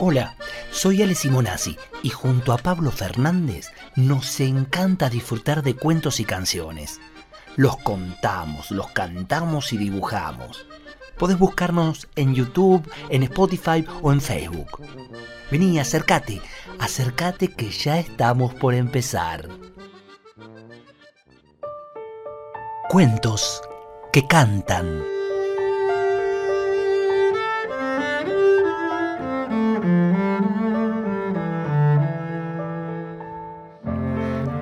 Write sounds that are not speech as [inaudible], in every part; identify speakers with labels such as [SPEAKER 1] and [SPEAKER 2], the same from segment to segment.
[SPEAKER 1] Hola, soy Ale Simonazzi y junto a Pablo Fernández nos encanta disfrutar de cuentos y canciones. Los contamos, los cantamos y dibujamos. Podés buscarnos en YouTube, en Spotify o en Facebook. Vení, acércate, acércate que ya estamos por empezar. Cuentos que cantan.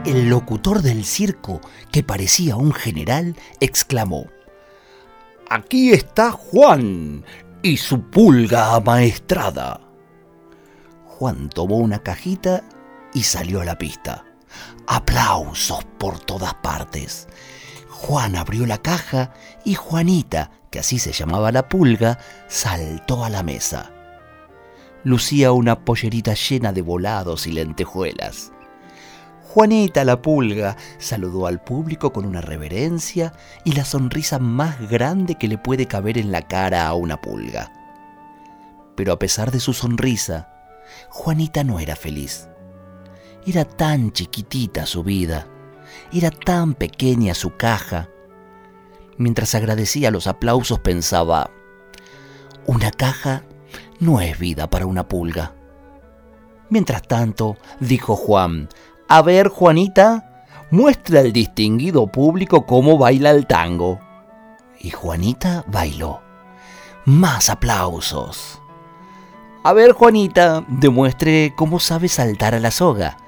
[SPEAKER 1] El locutor del circo, que parecía un general, exclamó, Aquí está Juan y su pulga amaestrada. Juan tomó una cajita y salió a la pista. Aplausos por todas partes. Juan abrió la caja y Juanita, que así se llamaba la pulga, saltó a la mesa. Lucía una pollerita llena de volados y lentejuelas. Juanita la pulga saludó al público con una reverencia y la sonrisa más grande que le puede caber en la cara a una pulga. Pero a pesar de su sonrisa, Juanita no era feliz. Era tan chiquitita su vida, era tan pequeña su caja. Mientras agradecía los aplausos pensaba, una caja no es vida para una pulga. Mientras tanto, dijo Juan, a ver, Juanita, muestra al distinguido público cómo baila el tango. Y Juanita bailó. Más aplausos. A ver, Juanita, demuestre cómo sabe saltar a la soga.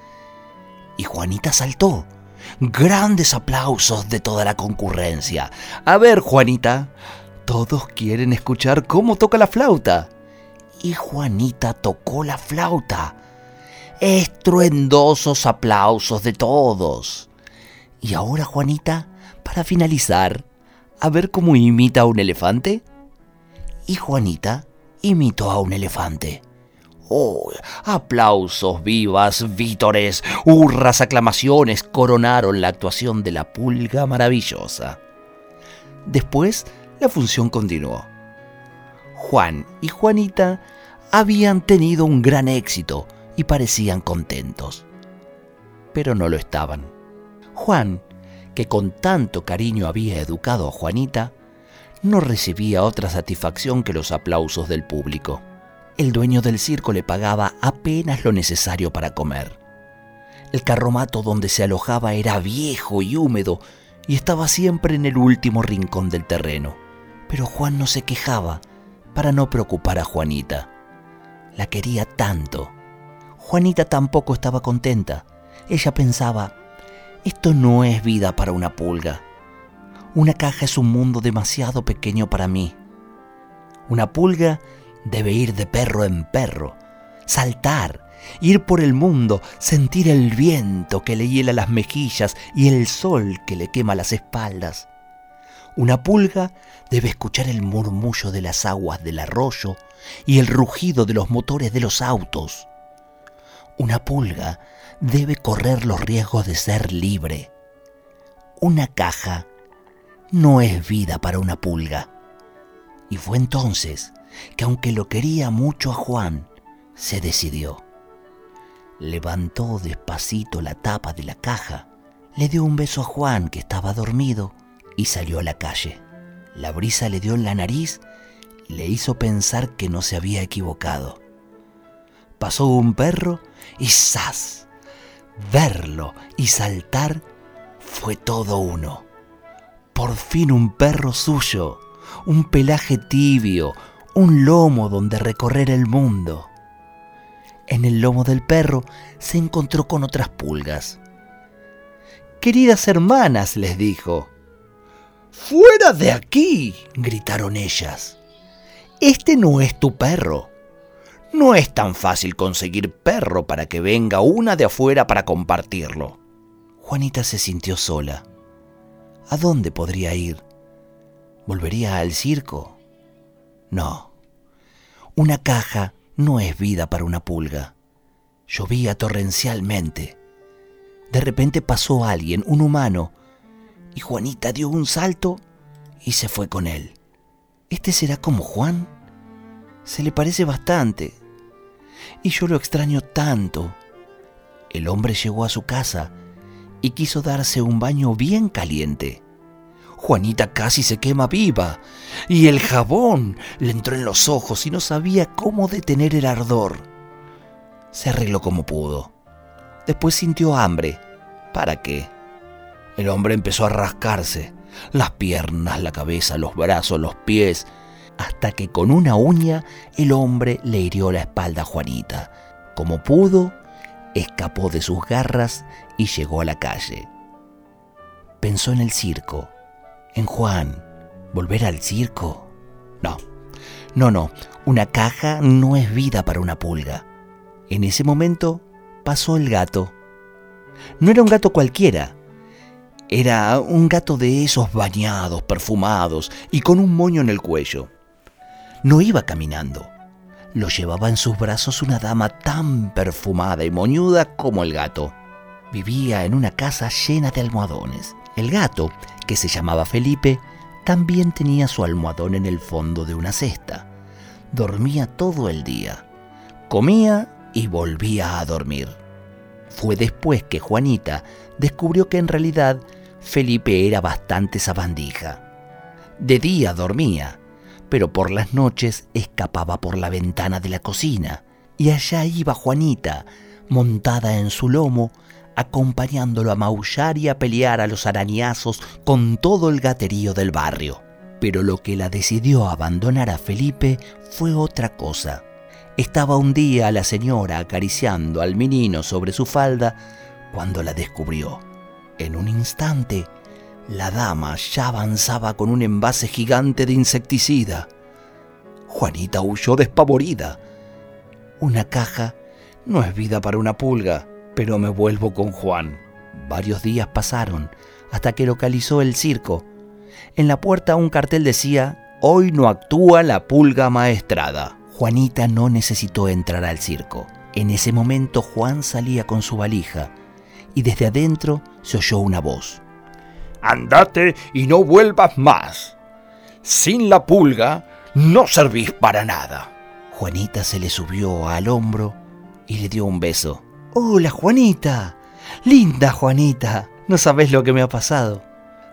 [SPEAKER 1] Y Juanita saltó. Grandes aplausos de toda la concurrencia. A ver, Juanita, todos quieren escuchar cómo toca la flauta. Y Juanita tocó la flauta estruendosos aplausos de todos. Y ahora, Juanita, para finalizar, a ver cómo imita a un elefante. Y Juanita imitó a un elefante. Oh, aplausos, vivas, vítores, hurras, aclamaciones coronaron la actuación de la pulga maravillosa. Después, la función continuó. Juan y Juanita habían tenido un gran éxito y parecían contentos. Pero no lo estaban. Juan, que con tanto cariño había educado a Juanita, no recibía otra satisfacción que los aplausos del público. El dueño del circo le pagaba apenas lo necesario para comer. El carromato donde se alojaba era viejo y húmedo y estaba siempre en el último rincón del terreno. Pero Juan no se quejaba para no preocupar a Juanita. La quería tanto Juanita tampoco estaba contenta. Ella pensaba, esto no es vida para una pulga. Una caja es un mundo demasiado pequeño para mí. Una pulga debe ir de perro en perro, saltar, ir por el mundo, sentir el viento que le hiela las mejillas y el sol que le quema las espaldas. Una pulga debe escuchar el murmullo de las aguas del arroyo y el rugido de los motores de los autos. Una pulga debe correr los riesgos de ser libre. Una caja no es vida para una pulga. Y fue entonces que aunque lo quería mucho a Juan, se decidió. Levantó despacito la tapa de la caja, le dio un beso a Juan que estaba dormido y salió a la calle. La brisa le dio en la nariz le hizo pensar que no se había equivocado. Pasó un perro y ¡zas! Verlo y saltar fue todo uno. Por fin un perro suyo, un pelaje tibio, un lomo donde recorrer el mundo. En el lomo del perro se encontró con otras pulgas. Queridas hermanas, les dijo. ¡Fuera de aquí! gritaron ellas. Este no es tu perro. No es tan fácil conseguir perro para que venga una de afuera para compartirlo. Juanita se sintió sola. ¿A dónde podría ir? ¿Volvería al circo? No. Una caja no es vida para una pulga. Llovía torrencialmente. De repente pasó alguien, un humano, y Juanita dio un salto y se fue con él. ¿Este será como Juan? Se le parece bastante. Y yo lo extraño tanto. El hombre llegó a su casa y quiso darse un baño bien caliente. Juanita casi se quema viva y el jabón le entró en los ojos y no sabía cómo detener el ardor. Se arregló como pudo. Después sintió hambre. ¿Para qué? El hombre empezó a rascarse las piernas, la cabeza, los brazos, los pies, hasta que con una uña el hombre le hirió la espalda a Juanita. Como pudo, escapó de sus garras y llegó a la calle. Pensó en el circo en Juan, ¿volver al circo? No, no, no, una caja no es vida para una pulga. En ese momento pasó el gato. No era un gato cualquiera, era un gato de esos bañados, perfumados y con un moño en el cuello. No iba caminando, lo llevaba en sus brazos una dama tan perfumada y moñuda como el gato. Vivía en una casa llena de almohadones. El gato que se llamaba Felipe, también tenía su almohadón en el fondo de una cesta. Dormía todo el día. Comía y volvía a dormir. Fue después que Juanita descubrió que en realidad Felipe era bastante sabandija. De día dormía, pero por las noches escapaba por la ventana de la cocina, y allá iba Juanita, montada en su lomo, acompañándolo a maullar y a pelear a los arañazos con todo el gaterío del barrio. Pero lo que la decidió abandonar a Felipe fue otra cosa. Estaba un día la señora acariciando al menino sobre su falda cuando la descubrió. En un instante, la dama ya avanzaba con un envase gigante de insecticida. Juanita huyó despavorida. Una caja no es vida para una pulga pero me vuelvo con Juan. Varios días pasaron hasta que localizó el circo. En la puerta un cartel decía, hoy no actúa la pulga maestrada. Juanita no necesitó entrar al circo. En ese momento Juan salía con su valija y desde adentro se oyó una voz.
[SPEAKER 2] Andate y no vuelvas más. Sin la pulga no servís para nada.
[SPEAKER 1] Juanita se le subió al hombro y le dio un beso. Hola, Juanita. Linda Juanita. No sabes lo que me ha pasado.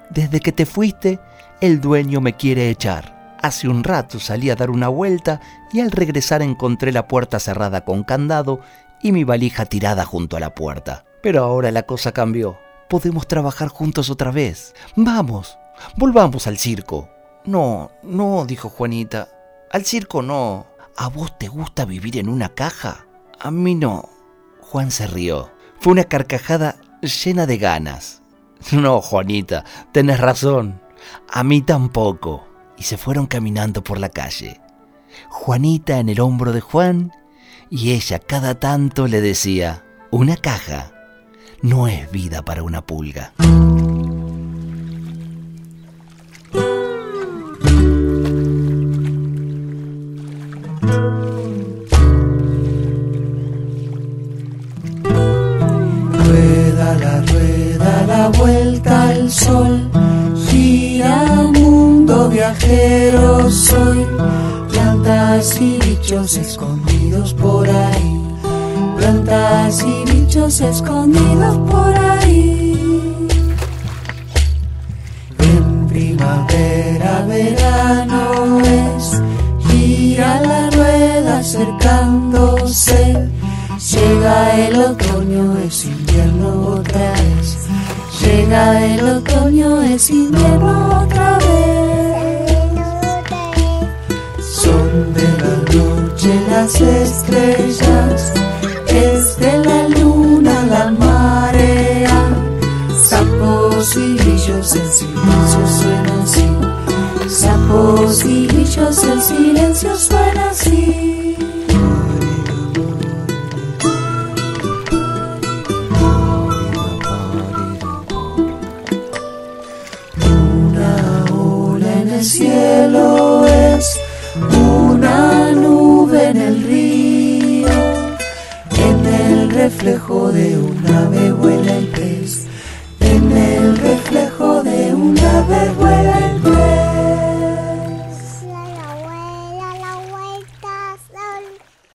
[SPEAKER 1] Desde que te fuiste, el dueño me quiere echar. Hace un rato salí a dar una vuelta y al regresar encontré la puerta cerrada con candado y mi valija tirada junto a la puerta. Pero ahora la cosa cambió. Podemos trabajar juntos otra vez. Vamos, volvamos al circo. No, no, dijo Juanita. Al circo no. ¿A vos te gusta vivir en una caja? A mí no. Juan se rió. Fue una carcajada llena de ganas. [laughs] No, Juanita, tenés razón. A mí tampoco. Y se fueron caminando por la calle. Juanita en el hombro de Juan y ella cada tanto le decía, una caja no es vida para una pulga.
[SPEAKER 3] vuelta al sol. Gira mundo viajero soy. Plantas y bichos escondidos por ahí. Plantas y bichos escondidos por ahí. En primavera, verano es. Gira la rueda acercándose. Llega el otoño, es invierno otra vez. Llega el otoño, es invierno otra vez. Son de la noche las estrellas, el silencio suena así. Sapos y grillos, el silencio suena así. cielo es una nube en el río, en el reflejo de un ave vuela el pez, en el reflejo de un ave